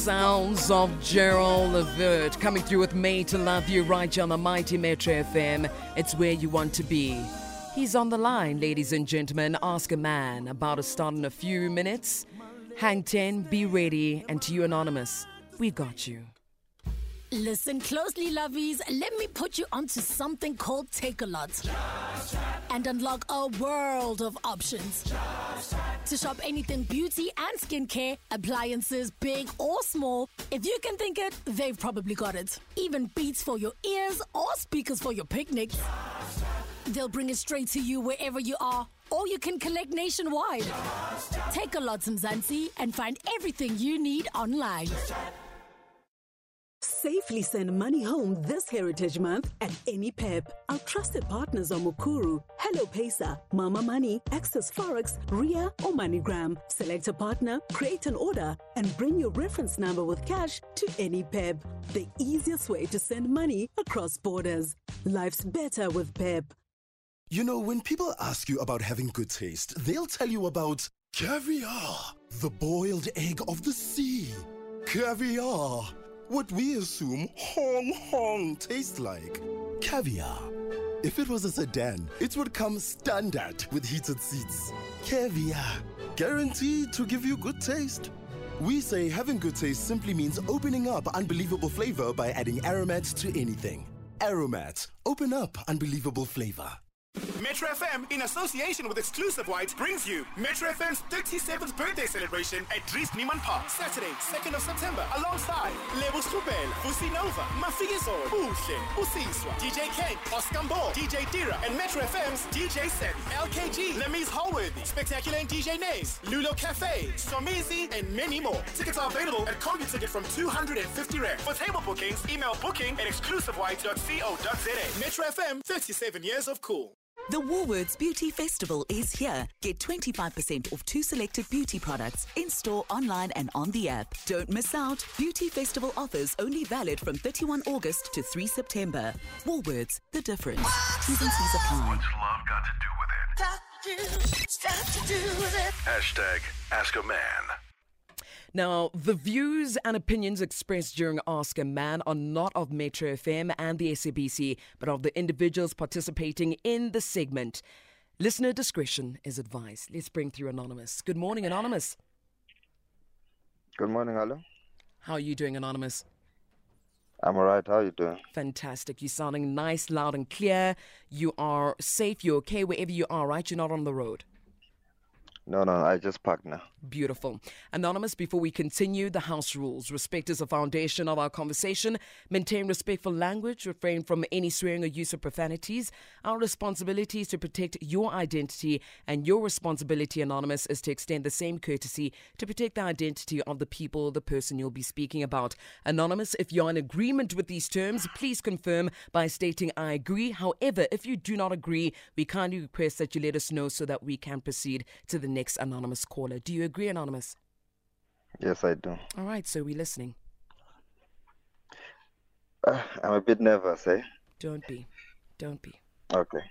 sounds of Gerald Levert coming through with Made to Love You right here on the Mighty Metro FM. It's where you want to be. He's on the line, ladies and gentlemen. Ask a man about to start in a few minutes. Hang 10, be ready, and to you, Anonymous, we got you. Listen closely, lovies. Let me put you onto something called Takealot and unlock a world of options. To shop anything beauty and skincare, appliances, big or small, if you can think it, they've probably got it. Even beats for your ears or speakers for your picnics. They'll bring it straight to you wherever you are, or you can collect nationwide. Takealot, Mzansi, and find everything you need online. Safely send money home this Heritage Month at any PEP. Our trusted partners are Mukuru, HelloPaisa, Mama Money, Access Forex, Ria, or MoneyGram. Select a partner, create an order, and bring your reference number with cash to any PEP. The easiest way to send money across borders. Life's better with PEP. You know, when people ask you about having good taste, they'll tell you about caviar, the boiled egg of the sea. Caviar, what we assume Hong Hong tastes like. Caviar. If it was a sedan, it would come standard with heated seats. Caviar, guaranteed to give you good taste. We say having good taste simply means opening up unbelievable flavor by adding Aromat to anything. Aromat, open up unbelievable flavor. Metro FM, in association with Exclusive White, brings you Metro FM's 37th birthday celebration at Dries Niemandt Park, Saturday, 2nd of September, alongside Lebo Strubel, Fusi Nova, Mafikizolo, Uhle, Usiswa, DJ K, Oscar Mbo, DJ Dira, and Metro FM's DJ Sen, LKG, Lamiez Holworthy, Spectacular and DJ Nays, Lulo Cafe, Somizi, and many more. Tickets are available at Computicket from 250 Rand. For table bookings, email booking at exclusivewhite.co.za. Metro FM, 37 years of cool. The Woolworths Beauty Festival is here. Get 25% off two selected beauty products in store, online, and on the app. Don't miss out. Beauty Festival offers only valid from 31 August to 3 September. Woolworths, the difference. T's and C's apply. What's love got to do with it? Hashtag Ask a Man. Now, the views and opinions expressed during Ask a Man are not of Metro FM and the SABC, but of the individuals participating in the segment. Listener discretion is advised. Let's bring through Anonymous. Good morning, Anonymous. Good morning, hello. How are you doing, Anonymous? I'm alright. How are you doing? Fantastic. You're sounding nice, loud, and clear. You are safe. You're okay wherever you are, right? You're not on the road. No, no, I just parked now. Beautiful. Anonymous, before we continue, the house rules. Respect is the foundation of our conversation. Maintain respectful language. Refrain from any swearing or use of profanities. Our responsibility is to protect your identity, and your responsibility, Anonymous, is to extend the same courtesy to protect the identity of the people, the person you'll be speaking about. Anonymous, if you're in agreement with these terms, please confirm by stating, I agree. However, if you do not agree, we kindly request that you let us know so that we can proceed to the next anonymous caller. Do you agree, Anonymous? Yes, I do. All right, so we're listening. Uh, I'm a bit nervous, eh? Don't be. Don't be. Okay.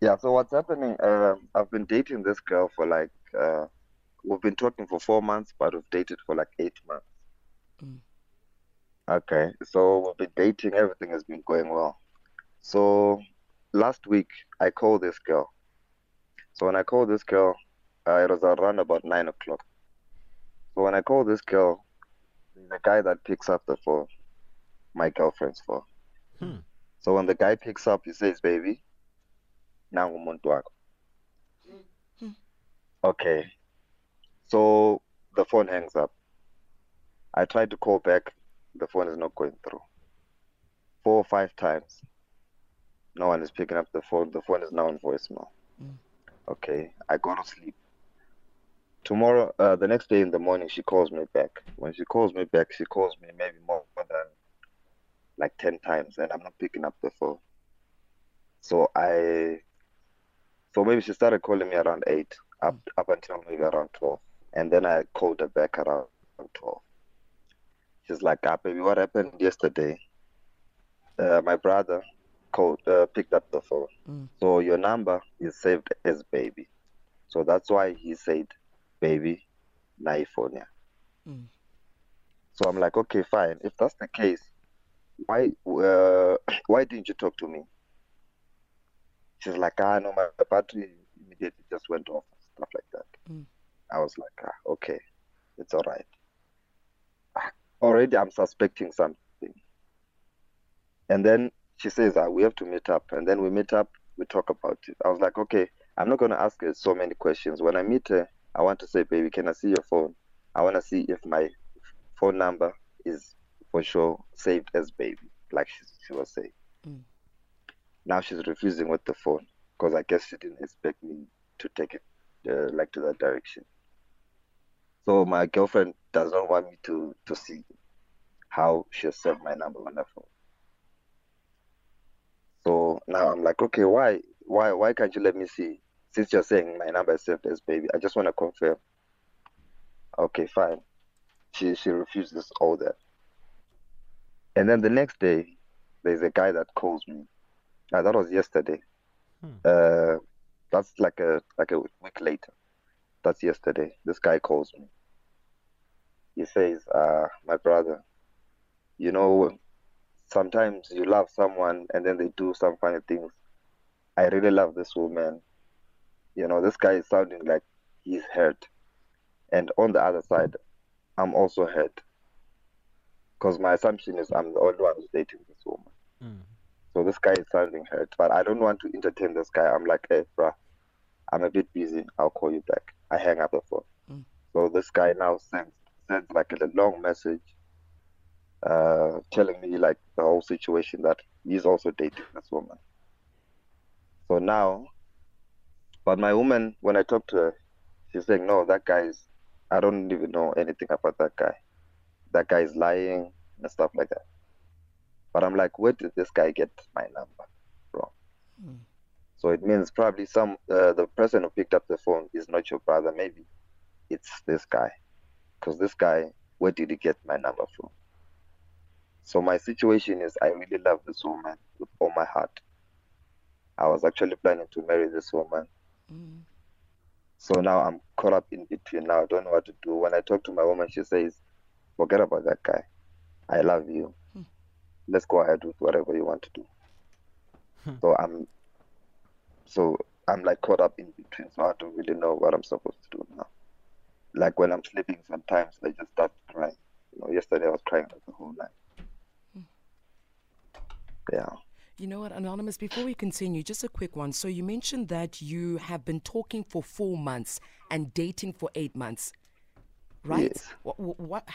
Yeah, so what's happening? Uh, I've been dating this girl for like, uh, we've been talking for four months, but we've dated for like eight months. Mm. Okay, so we've been dating, everything has been going well. So last week, I called this girl. So when I called this girl, uh, it was around about nine o'clock. So when I call this girl, the guy that picks up the phone, my girlfriend's phone. Hmm. So when the guy picks up, he says, "Baby, nangu umuntu wakho." Okay. So the phone hangs up. I try to call back. The phone is not going through. Four or five times. No one is picking up the phone. The phone is now on voicemail. Okay. I go to sleep. Tomorrow, uh, the next day in the morning, she calls me back. When she calls me back, she calls me maybe more than like 10 times, and I'm not picking up the phone. So I, so maybe she started calling me around 8, up, up until maybe around 12. And then I called her back around 12. She's like, ah, baby, what happened yesterday? Uh, my brother called, uh, picked up the phone. Mm. So your number is saved as baby. So that's why he said, baby, na iPhone. Mm. So I'm like, okay, fine. If that's the case, why uh, why didn't you talk to me? She's like, ah, no, my battery immediately just went off, stuff like that. Mm. I was like, ah, okay, it's all right. Ah, Already I'm suspecting something. And then she says, ah, we have to meet up. And then we meet up, we talk about it. I was like, okay, I'm not going to ask her so many questions. When I meet her, I want to say, baby, can I see your phone? I want to see if my phone number is for sure saved as baby, like she, she was saying. Mm. Now she's refusing with the phone because I guess she didn't expect me to take it uh, like to that direction. So my girlfriend does not want me to to see how she has saved my number on her phone. So now I'm like, okay, why why why can't you let me see? Since you're saying my number is saved as baby, I just want to confirm. Okay, fine. She she refuses all that. And then the next day, there's a guy that calls me. Uh, that was yesterday. Uh, that's like a like a week later. That's yesterday. This guy calls me. He says, uh, "My brother, you know, sometimes you love someone and then they do some funny things. I really love this woman. You know, this guy is sounding like he's hurt, and on the other side, I'm also hurt. Because my assumption is I'm the only one who's dating this woman. So this guy is sounding hurt, but I don't want to entertain this guy. I'm like, hey, bruh, I'm a bit busy. I'll call you back. I hang up the phone. Mm. So this guy now sends sends like a long message, uh, telling me like the whole situation that he's also dating this woman. So now, but my woman, when I talk to her, she's saying, no, that guy is. I don't even know anything about that guy. That guy is lying and stuff like that. But I'm like, where did this guy get my number from? Mm. So it means probably some uh, the person who picked up the phone is not your brother. Maybe it's this guy, because this guy, where did he get my number from? So my situation is, I really love this woman with all my heart. I was actually planning to marry this woman. Mm. So now I'm caught up in between. Now I don't know what to do. When I talk to my woman, she says, "Forget about that guy. I love you. Hmm. Let's go ahead with whatever you want to do." So I'm, so I'm like caught up in between. So I don't really know what I'm supposed to do now. Like when I'm sleeping, sometimes I just start crying. You know, yesterday I was crying the whole night. Yeah. You know what, Anonymous, before we continue, just a quick one. So you mentioned that you have been talking for four months and dating for eight months, right? Yes. What, what,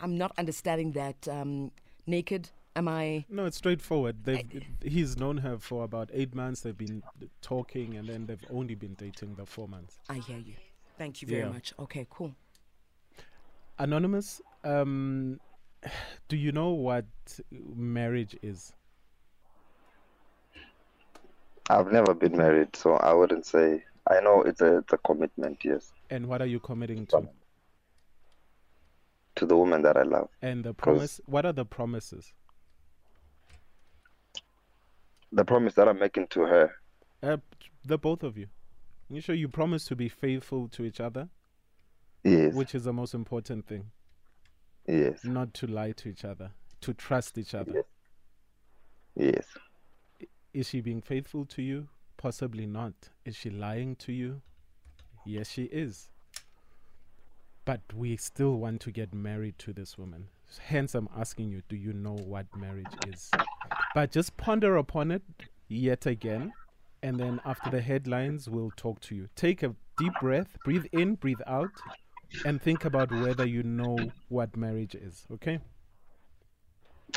I'm not understanding that. Um, naked, am I? No, it's straightforward. They've, he's known her for about eight months. They've been talking, and then they've only been dating the four months. I hear you. Thank you very Yeah. much. Okay, cool. Anonymous, um, do you know what marriage is? I've never been married, so I wouldn't say. I know it's a it's a commitment, yes, And what are you committing to? to the woman that I love. And the promise. What are the promises? The promise that I'm making to her, Uh, the both of you. You sure you promise to be faithful to each other, yes, which is the most important thing. yes, Not to lie to each other, to trust each other. yes. Is she being faithful to you? Possibly not. Is she lying to you? Yes, she is. But we still want to get married to this woman. Hence, I'm asking you do you know what marriage is? But just ponder upon it yet again. And then after the headlines, we'll talk to you. Take a deep breath, breathe in, breathe out, and think about whether you know what marriage is. Okay?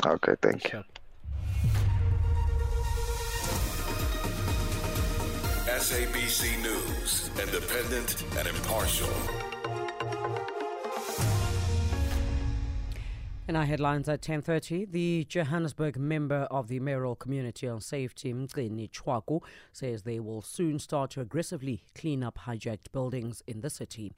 Okay, thank you. SABC News, independent and impartial. In our headlines at 10.30, the Johannesburg member of the Mayoral Community on Safety, Mgcini Tshwaku, says they will soon start to aggressively clean up hijacked buildings in the city.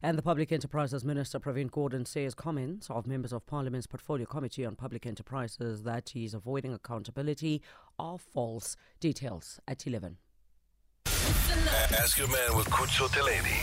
And the Public Enterprises Minister, Pravin Gordhan, says comments of members of Parliament's Portfolio Committee on Public Enterprises that he's avoiding accountability are false. Details at 11. Ask your man with Kucho Teleni.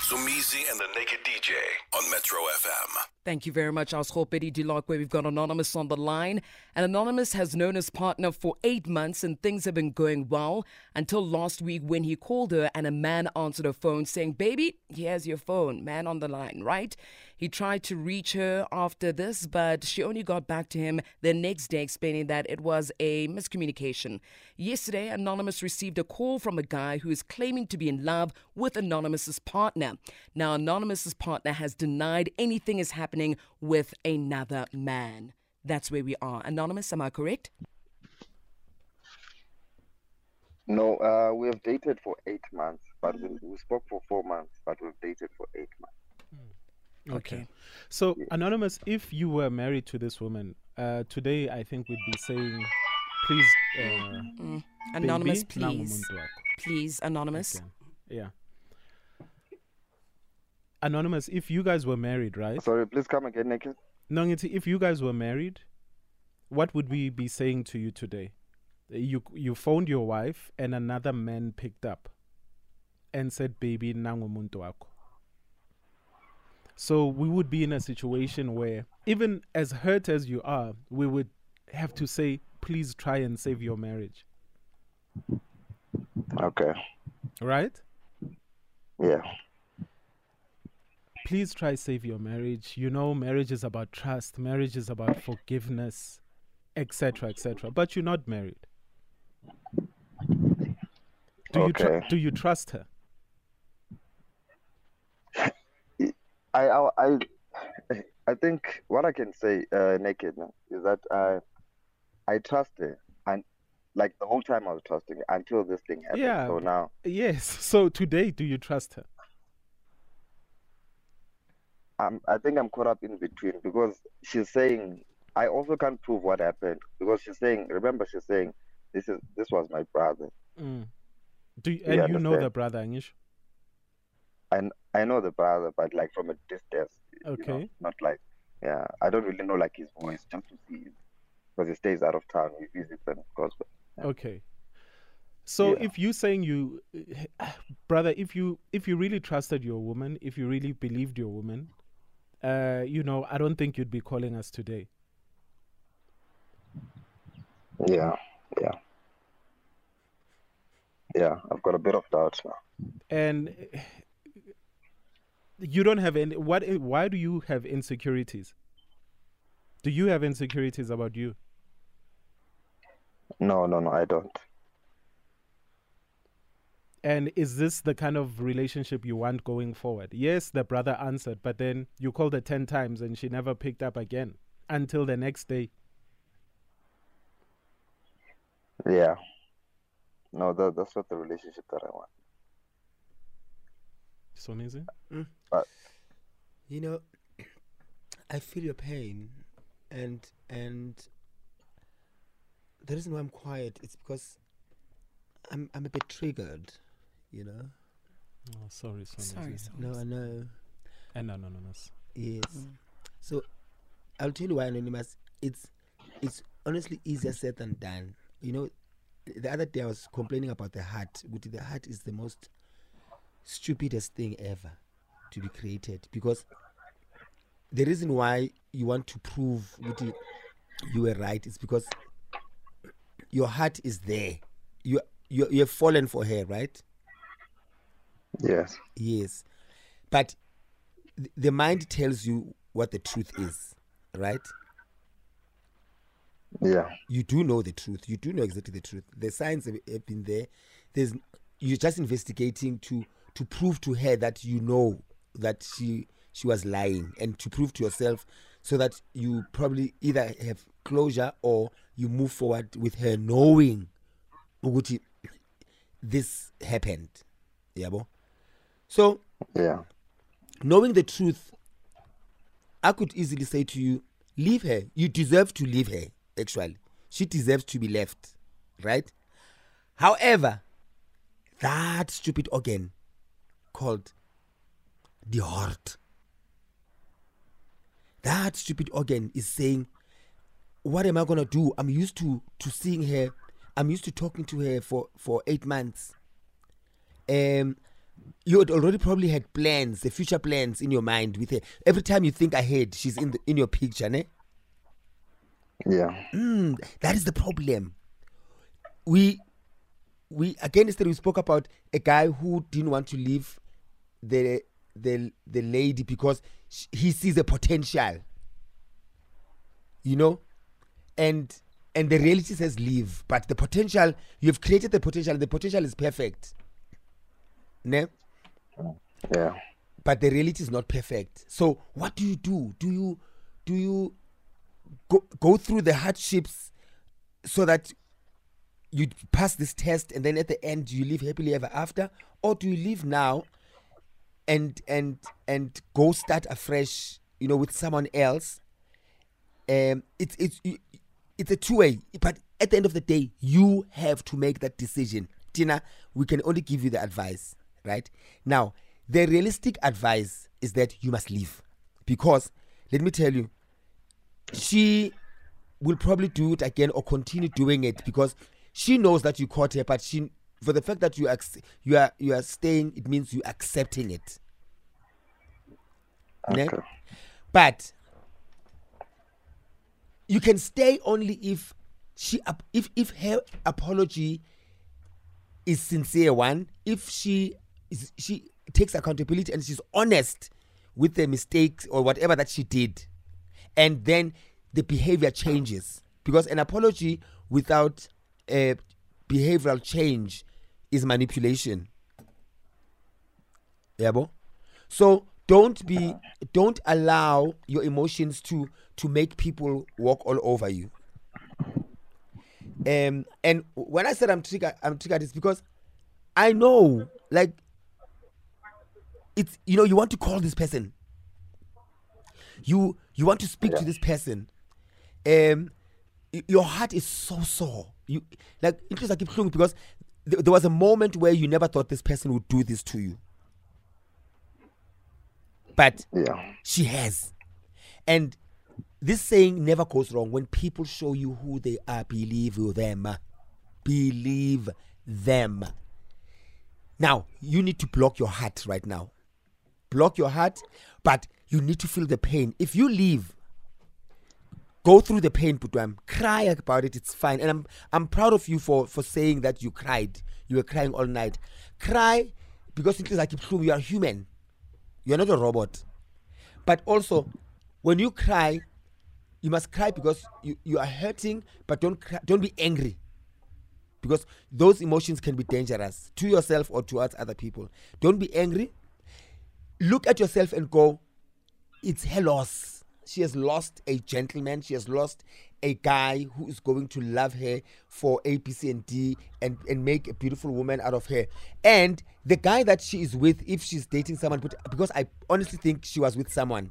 Somizi and the Naked DJ on Metro FM. Thank you very much, Auskopedi Dilok, where we've got Anonymous on the line. And Anonymous has known his partner for eight months and things have been going well until last week when he called her and a man answered her phone saying, Baby, here's your phone. Man on the line, right? He tried to reach her after this, but she only got back to him the next day explaining that it was a miscommunication. Yesterday, Anonymous received a call from a guy who is claiming to be in love with Anonymous's partner. Now, Anonymous's partner has denied anything is happening with another man. That's where we are. Anonymous, am I correct? No, uh, we have dated for eight months, but we, we spoke for four months, but we've dated for eight months. Okay. So, Anonymous, if you were married to this woman, uh, today I think we'd be saying, please. Uh, Mm. Anonymous, baby, please. Please, Anonymous. Okay. Yeah. Anonymous, if you guys were married, right? Sorry, please come again, Naked. No, if you guys were married, what would we be saying to you today? You you phoned your wife and another man picked up and said, "Baby, nangu umuntu wakho." So we would be in a situation where, even as hurt as you are, we would have to say, "Please try and save your marriage." Okay. Right? Yeah. please try save your marriage you know marriage is about trust marriage is about forgiveness etc etc but you're not married do you tr- Okay. do you trust her I, I, I, I think what I can say, uh, naked, is that I, I trust her, and like the whole time I was trusting her until this thing happened. Yeah. So now, yes so today do you trust her I'm, I think I'm caught up in between because she's saying I also can't prove what happened because she's saying. Remember, she's saying this is this was my brother, mm. do you, and you know the brother Angish? And I know the brother, but like from a distance. you know, Okay. not like, yeah, I don't really know like his voice just to see him because he stays out of town. He visits and goes. Okay. So Yeah. if you saying you brother, if you if you really trusted your woman, if you really believed your woman, uh, you know, I don't think you'd be calling us today. Yeah, yeah, yeah. I've got a bit of doubt now. And you don't have any what why do you have insecurities? Do you have insecurities about you? No, no, no, I don't. And is this the kind of relationship you want going forward? Yes, the brother answered, but then you called her 10 times and she never picked up again until the next day. Yeah. No, that, that's not the relationship that I want. So amazing. Mm. But You know, I feel your pain, and and the reason why I'm quiet is because I'm I'm a bit triggered. You know. Oh, sorry, so Sorry, amazing. No, I know. Eh, and anonymous. Yes. Mm. So I'll tell you why anonymous. It's it's honestly easier said than done. You know, the other day I was complaining about the heart. Which the heart is the most stupidest thing ever to be created because the reason why you want to prove that you- were right is because your heart is there. You you you have fallen for her, right? yes, Yes. But th- the mind tells you what the truth is, right? yeah, You do know the truth. You do know exactly the truth. The signs have, have been there. There's you're just investigating to to prove to her that you know that she she was lying and to prove to yourself so that you probably either have closure or you move forward with her knowing ukuthi this happened. Yabo. So yeah, knowing the truth, I could easily say to you, leave her. You deserve to leave her, actually. She deserves to be left, right? However, that stupid organ called the heart, that stupid organ is saying, What am I to do? I'm used to, to seeing her, I'm used to talking to her for, for eight months. Um, you had already probably had plans, the future plans in your mind with her. Every time you think ahead, she's in the, in your picture, ne? Yeah. Mm, that is the problem. We we again yesterday we spoke about a guy who didn't want to leave the the the lady because sh- he sees a potential. You know, and and the reality says leave, but the potential you've created the potential. The potential is perfect. Ne? Yeah. But the reality is not perfect. So what do you do? Do you do you go go through the hardships so that you pass this test and then at the end you live happily ever after or do you live now and and and go start afresh you know with someone else um it's it's it's a two way but at the end of the day you have to make that decision. Tina we can only give you the advice right? Now the realistic advice is that you must leave. Because let me tell you she will probably do it again or continue doing it because she knows that you caught her, but she for the fact that you ac- you are you are staying, it means you are accepting it. Ne? Okay. But you can stay only if she if if her apology is sincere one if she is she takes accountability and she's honest with the mistakes or whatever that she did and then the behavior changes because an apology without a behavioral change is manipulation. Yabo? So don't be don't allow your emotions to to make people walk all over you. Um and when i said i'm triggered i'm triggered it's because i know like it's you know you want to call this person. You you want to speak to this person. Um your heart is so sore. You like it is like because th- there was a moment where you never thought this person would do this to you. But Yeah. she has. And this saying never goes wrong. When people show you who they are believe them. Believe them. Now you need to block your heart right now. Block your heart but you need to feel the pain. If you leave go through the pain Putwam. cry about it. It's fine. And i'm i'm proud of you for for saying that you cried. You were crying all night. Cry because it is like you are human. You're not a robot. But also when you cry you must cry because you, you are hurting but don't cry, don't be angry. Because those emotions can be dangerous to yourself or towards other people. Don't be angry. Look at yourself and go it's her loss she has lost a gentleman. She has lost a guy who is going to love her for a b c and d and, and make a beautiful woman out of her. And the guy that she is with if she's dating someone but because i honestly think she was with someone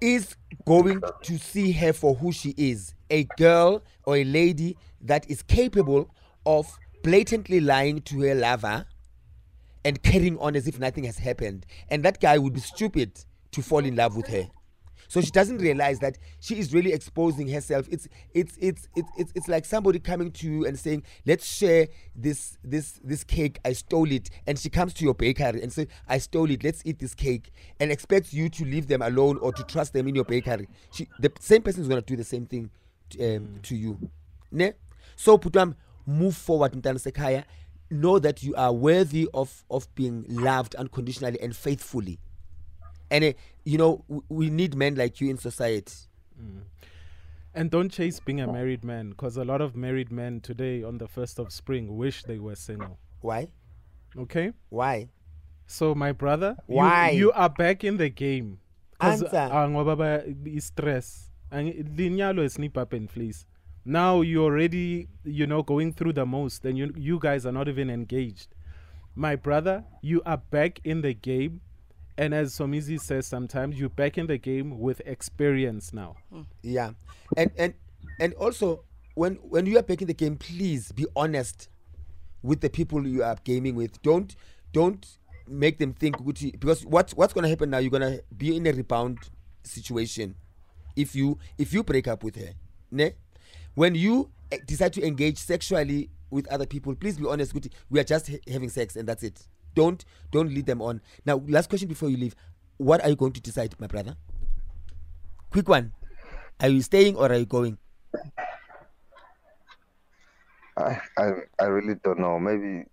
is going to see her for who she is. A girl or a lady that is capable of blatantly lying to her lover and carrying on as if nothing has happened. And that guy would be stupid to fall in love with her. So she doesn't realize that she is really exposing herself. It's it's it's it's it's, it's like somebody coming to you and saying, "Let's share this this this cake. I stole it." And she comes to your bakery and says, "I stole it. Let's eat this cake," and expects you to leave them alone or to trust them in your bakery. She the same person is going to do the same thing to, um, to you. Ne? So Putam, move forward Mtana Sekaya. Know that you are worthy of of being loved unconditionally and faithfully. And uh, you know w- we need men like you in society. And don't chase being a married man because a lot of married men today on the 1st of spring wish they were single. Why? Okay? Why? So, my brother, you- Why? You, are back in the game. Answer. uh, ngoba ba- stress. And linyalo is snip up and. Now you're already, you know, going through the most and you, you guys are not even engaged. My brother, you are back in the game. And as Somizi says sometimes, you're back in the game with experience now. Yeah, and and and also when when you are picking the game, please be honest with the people you are gaming with. Don't don't make them think because what what's gonna happen now? You're gonna be in a rebound situation if you if you break up with her. Ne? When you eh, decide to engage sexually with other people, please be honest. We are just ha- having sex and that's it. Don't don't lead them on. Now, last question before you leave. What are you going to decide, my brother? Quick one. Are you staying or are you going? I, I, I really don't know. Maybe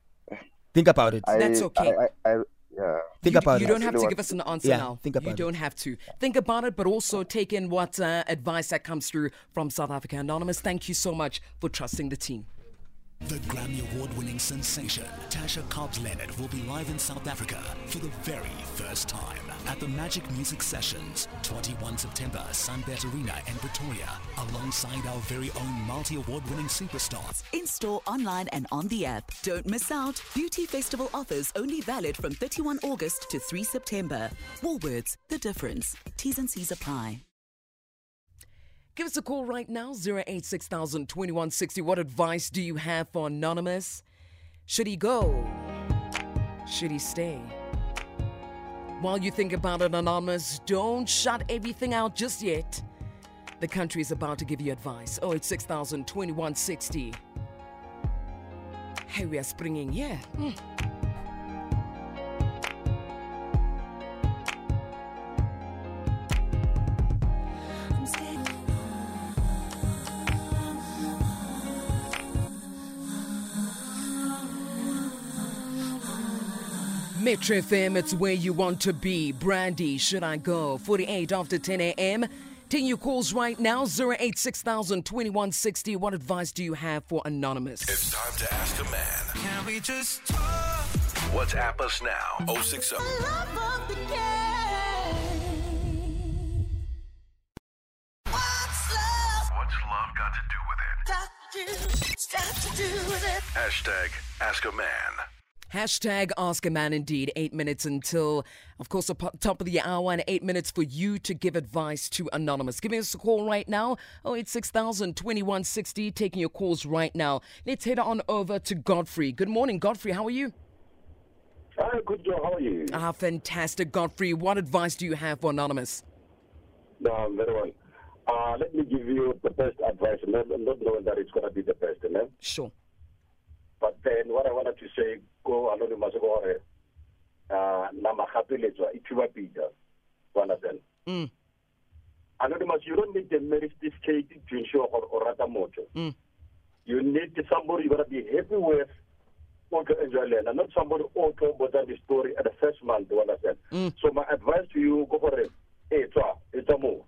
Think about it. I, That's okay. I, I, I, yeah. Think you, about you it. don't have to give us an answer Yeah, now. think you about it. don't have to. Think about it, but also take in what uh, advice that comes through from South Africa Anonymous. Thank you so much for trusting the team. The Grammy Award winning sensation, Tasha Cobbs Leonard, will be live in South Africa for the very first time at the Magic Music Sessions, 21 September, Sunbet Arena in Pretoria, alongside our very own multi award winning superstars. In store, online, and on the app. Don't miss out. Beauty Festival offers only valid from 31 August to 3 September. Woolworths, the difference. T's and C's apply. Give us a call right now, 086 What advice do you have for Anonymous? Should he go? Should he stay? While you think about it, Anonymous, don't shut everything out just yet. The country is about to give you advice. 086 2160. Hey, we are springing, yeah. Mm. Metro FM, it's where you want to be. Brandy, should I go? 48 after 10 a.m. Taking your calls right now, 086 2160. What advice do you have for Anonymous? It's time to ask a man. Can we just talk? WhatsApp us now. 060 What's love got to do with it? Hashtag ask a man. Hashtag Ask a Man Indeed. Eight minutes until, of course, the top of the hour, and eight minutes for you to give advice to Anonymous. Give us a call right now, 086000 2160. Taking your calls right now. Let's head on over to Godfrey. Good morning, Godfrey. How are you? Hi, good Joe. How are you? Ah, fantastic, Godfrey. What advice do you have for Anonymous? No, very well. Uh, let me give you the best advice, not, not knowing that it's going to be the best, man. Sure. But then what I wanted to say, go anonymous go gore. Uh, na magapeletswa e thuba pita. You understand? Mm. Anonymous, you don't need the marriage certificate to ensure or, or rata mojo. Mm. You need somebody you're going to be happy with can enjoy and not somebody who can about the story at the first month. You understand? Mm. So my advice to you, go for it. Hey, it's a, it's a move.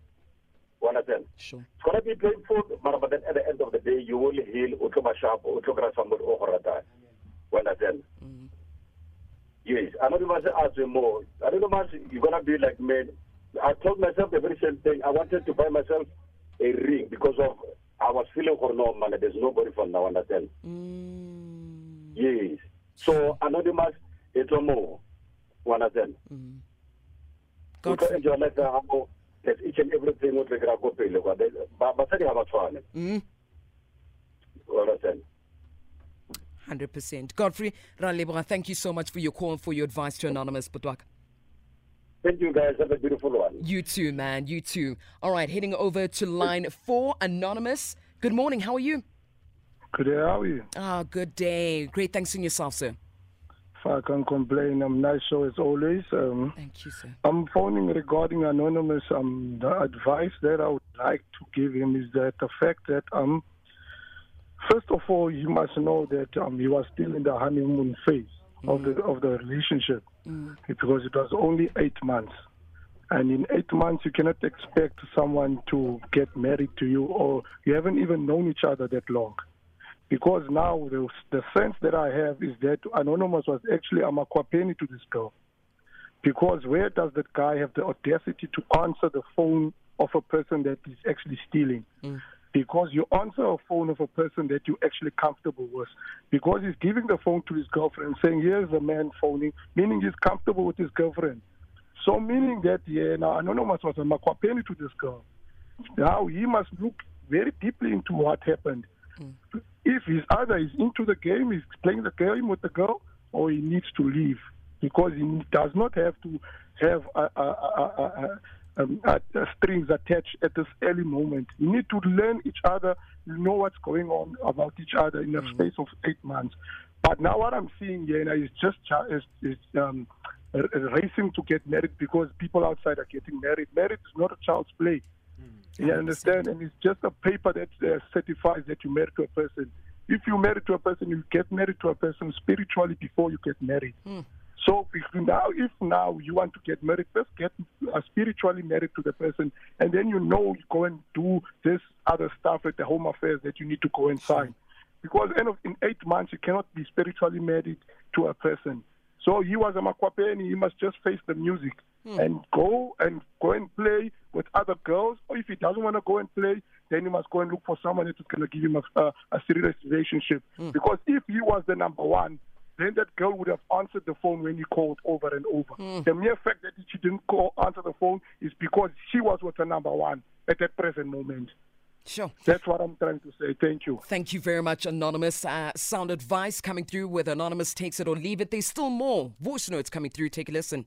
You understand? Sure. It's gonna be painful, but then at the end of the day, you will heal. O tlo ba sharp, o tlo kry somebody o go ratang. You understand? Yes, anonymous ask you more. Anonymous, you're gonna be like me. I told myself the very same thing. I wanted to buy myself a ring because of I was feeling for no man. There's nobody for now. Understand? Mm. Yes. So anonymous, it's a more. Mm. You understand? You can enjoy life uh, how there's each and everything what we gra go pele kwa. Ba ba sa di ha ba. Mm. You understand? 100%. Godfrey Ralebra, thank you so much for your call and for your advice to Anonymous Budwak. Thank you guys. Have a beautiful one. You too, man. You too. All right, heading over to line four, Anonymous. Good morning. How are you? Good day, how are you? Ah, good day. Great. Thanks in yourself, sir. If I can't complain, I'm nice show as always. Um, Thank you, sir. I'm phoning regarding Anonymous. Um, the advice that I would like to give him is that the fact that um, first of all, you must know that um, he was still in the honeymoon phase of the of the relationship because it was only eight months. And in eight months, you cannot expect someone to get married to you, or you haven't even known each other that long. Because now the, the sense that I have is that Anonymous was actually a makwapeni to this girl. Because where does that guy have the audacity to answer the phone of a person that is actually stealing? Because you answer a phone of a person that you're actually comfortable with. Because he's giving the phone to his girlfriend, saying, Here's the man phoning, meaning he's comfortable with his girlfriend. So, meaning that, yeah, now Anonymous was a makwapeni to this girl. Now, he must look very deeply into what happened. Hmm. If he's either he's into the game, he's playing the game with the girl, or he needs to leave because he does not have to have a, a, a, a, um, uh, uh, strings attached at this early moment. You need to learn each other, you know what's going on about each other in the Mm. space of eight months. But now what I'm seeing here now is just is, is um, racing to get married because people outside are getting married. Marriage is not a child's play. Mm. You understand? And it's just a paper that uh, certifies that you married to a person. If you marry to a person, you get married to a person spiritually before you get married. So if now, if now you want to get married, first get uh, spiritually married to the person, and then you know you go and do this other stuff at the home affairs that you need to go and sign. Because end of, in eight months you cannot be spiritually married to a person. So he was a makwapeni. He must just face the music Hmm. and go and go and play with other girls. Or if he doesn't want to go and play, then he must go and look for someone that is going to give him a, a, a serious relationship. Because if he was the number one, then that girl would have answered the phone when you called over and over. The mere fact that she didn't call answer the phone is because she was with the number one at that present moment. Sure. That's what I'm trying to say. Thank you. Thank you very much, Anonymous. Uh, sound advice coming through whether Anonymous takes it or leave it. There's still more voice notes coming through. Take a listen.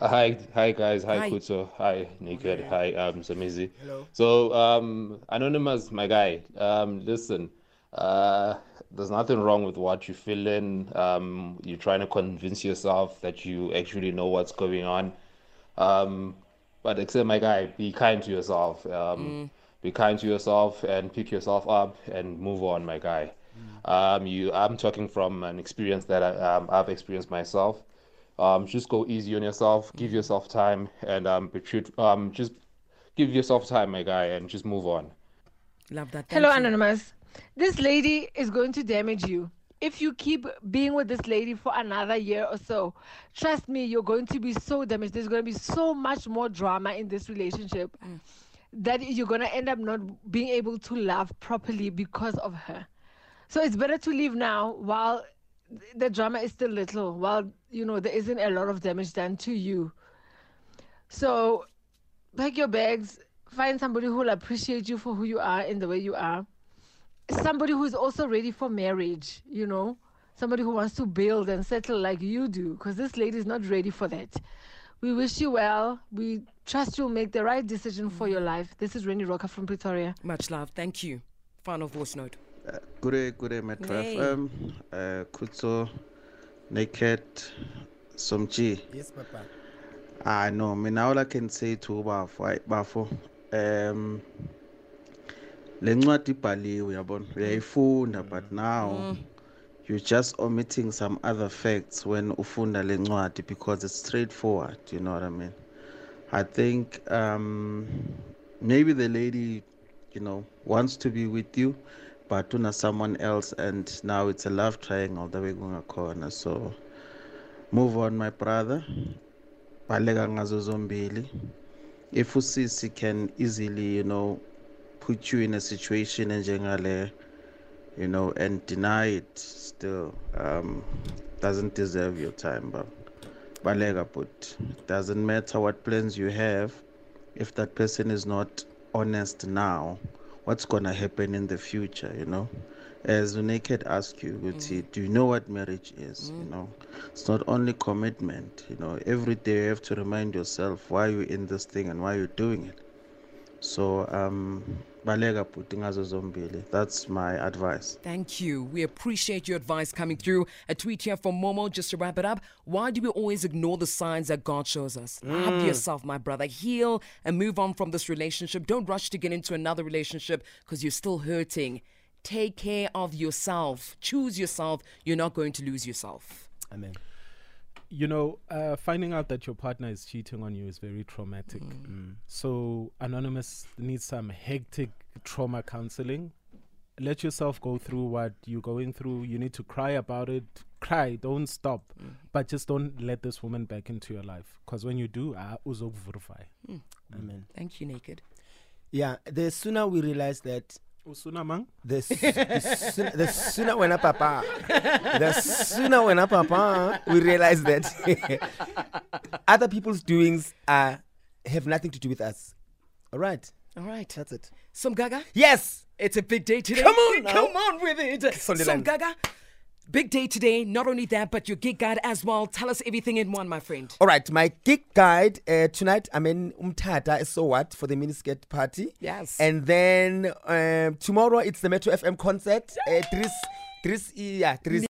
Uh, Hi, hi guys. Hi, Hi. Kuto. Hi, Naked. Hi, um, Samizi. Hello. So, um, anonymous, my guy. Um, listen, uh, there's nothing wrong with what you feel in. Um, you're trying to convince yourself that you actually know what's going on. Um, but except, my guy, be kind to yourself. Um, Be kind to yourself and pick yourself up and move on, my guy. Um, you, I'm talking from an experience that I, um, I've experienced myself. Um, just go easy on yourself, give yourself time, and um, be true, um, just give yourself time, my guy, and just move on. Love that. Hello, you. Anonymous. This lady is going to damage you. If you keep being with this lady for another year or so, trust me, you're going to be so damaged. There's going to be so much more drama in this relationship mm. that you're going to end up not being able to love properly because of her. So it's better to leave now while the drama is still little, while you know there isn't a lot of damage done to you. So pack your bags, find somebody who will appreciate you for who you are and the way you are. Somebody who is also ready for marriage, you know, somebody who wants to build and settle like you do, because this lady is not ready for that. We wish you well. We trust you'll make the right decision for your life. This is Rennie Rocker from Pretoria. Much love. Thank you. Final voice note. Good day, good day, Metro Hey. FM. Uh, Kutso, Naked, Somchi. Yes, Papa. I know. Me now all I can say to Bafo, ay, Bafo, um, le ncwadi ibhaliwe yabona uyayifunda but now you're just omitting some other facts when ufunda le ncwadi because it's straightforward you know what i mean? I think um, maybe the lady you know wants to be with you but una someone else and now it's a love triangle the way kungakhona so move on my brother. Baleka ngazo zombili. If usisi can easily you know put you in a situation enjengale you know and deny it still um doesn't deserve your time but baleka but doesn't matter what plans you have if that person is not honest now what's gonna happen in the future you know? As naked ask you Guti, do you know what marriage is you know? It's not only commitment you know? Every day you have to remind yourself why you're in this thing and why you're doing it. So um baleka bhuti ngazo zombili that's my advice Thank you. We appreciate your advice coming through. A tweet here from Momo just to wrap it up. Why do we always ignore the signs that God shows us? Love Mm. yourself, my brother. Heal and move on from this relationship. Don't rush to get into another relationship because you're still hurting. Take care of yourself. Choose yourself. You're not going to lose yourself. Amen. You know, uh, finding out that your partner is cheating on you is very traumatic. So, Anonymous needs some hectic trauma counseling. Let yourself go through what you're going through. You need to cry about it. Cry, don't stop. But just don't let this woman back into your life. Because when you do, ah, uzokuvurfai. Amen. Thank you, Naked. Yeah, the sooner we realize that. Usuna mang? The, s- the, sooner, the sooner when papa, the sooner when papa, we realize that other people's doings are have nothing to do with us. All right. All right. That's it. Some Gaga? Yes. It's a big day today. Come on now. Come on with it. Some Gaga. Big day today. Not only that, but your gig guide as well. Tell us everything in one, my friend. All right, my gig guide uh, tonight. I'm in Umtata. So what for the miniskirt party? Yes. And then um, tomorrow it's the Metro FM concert. Uh, Dris, Dris, yeah, Dris.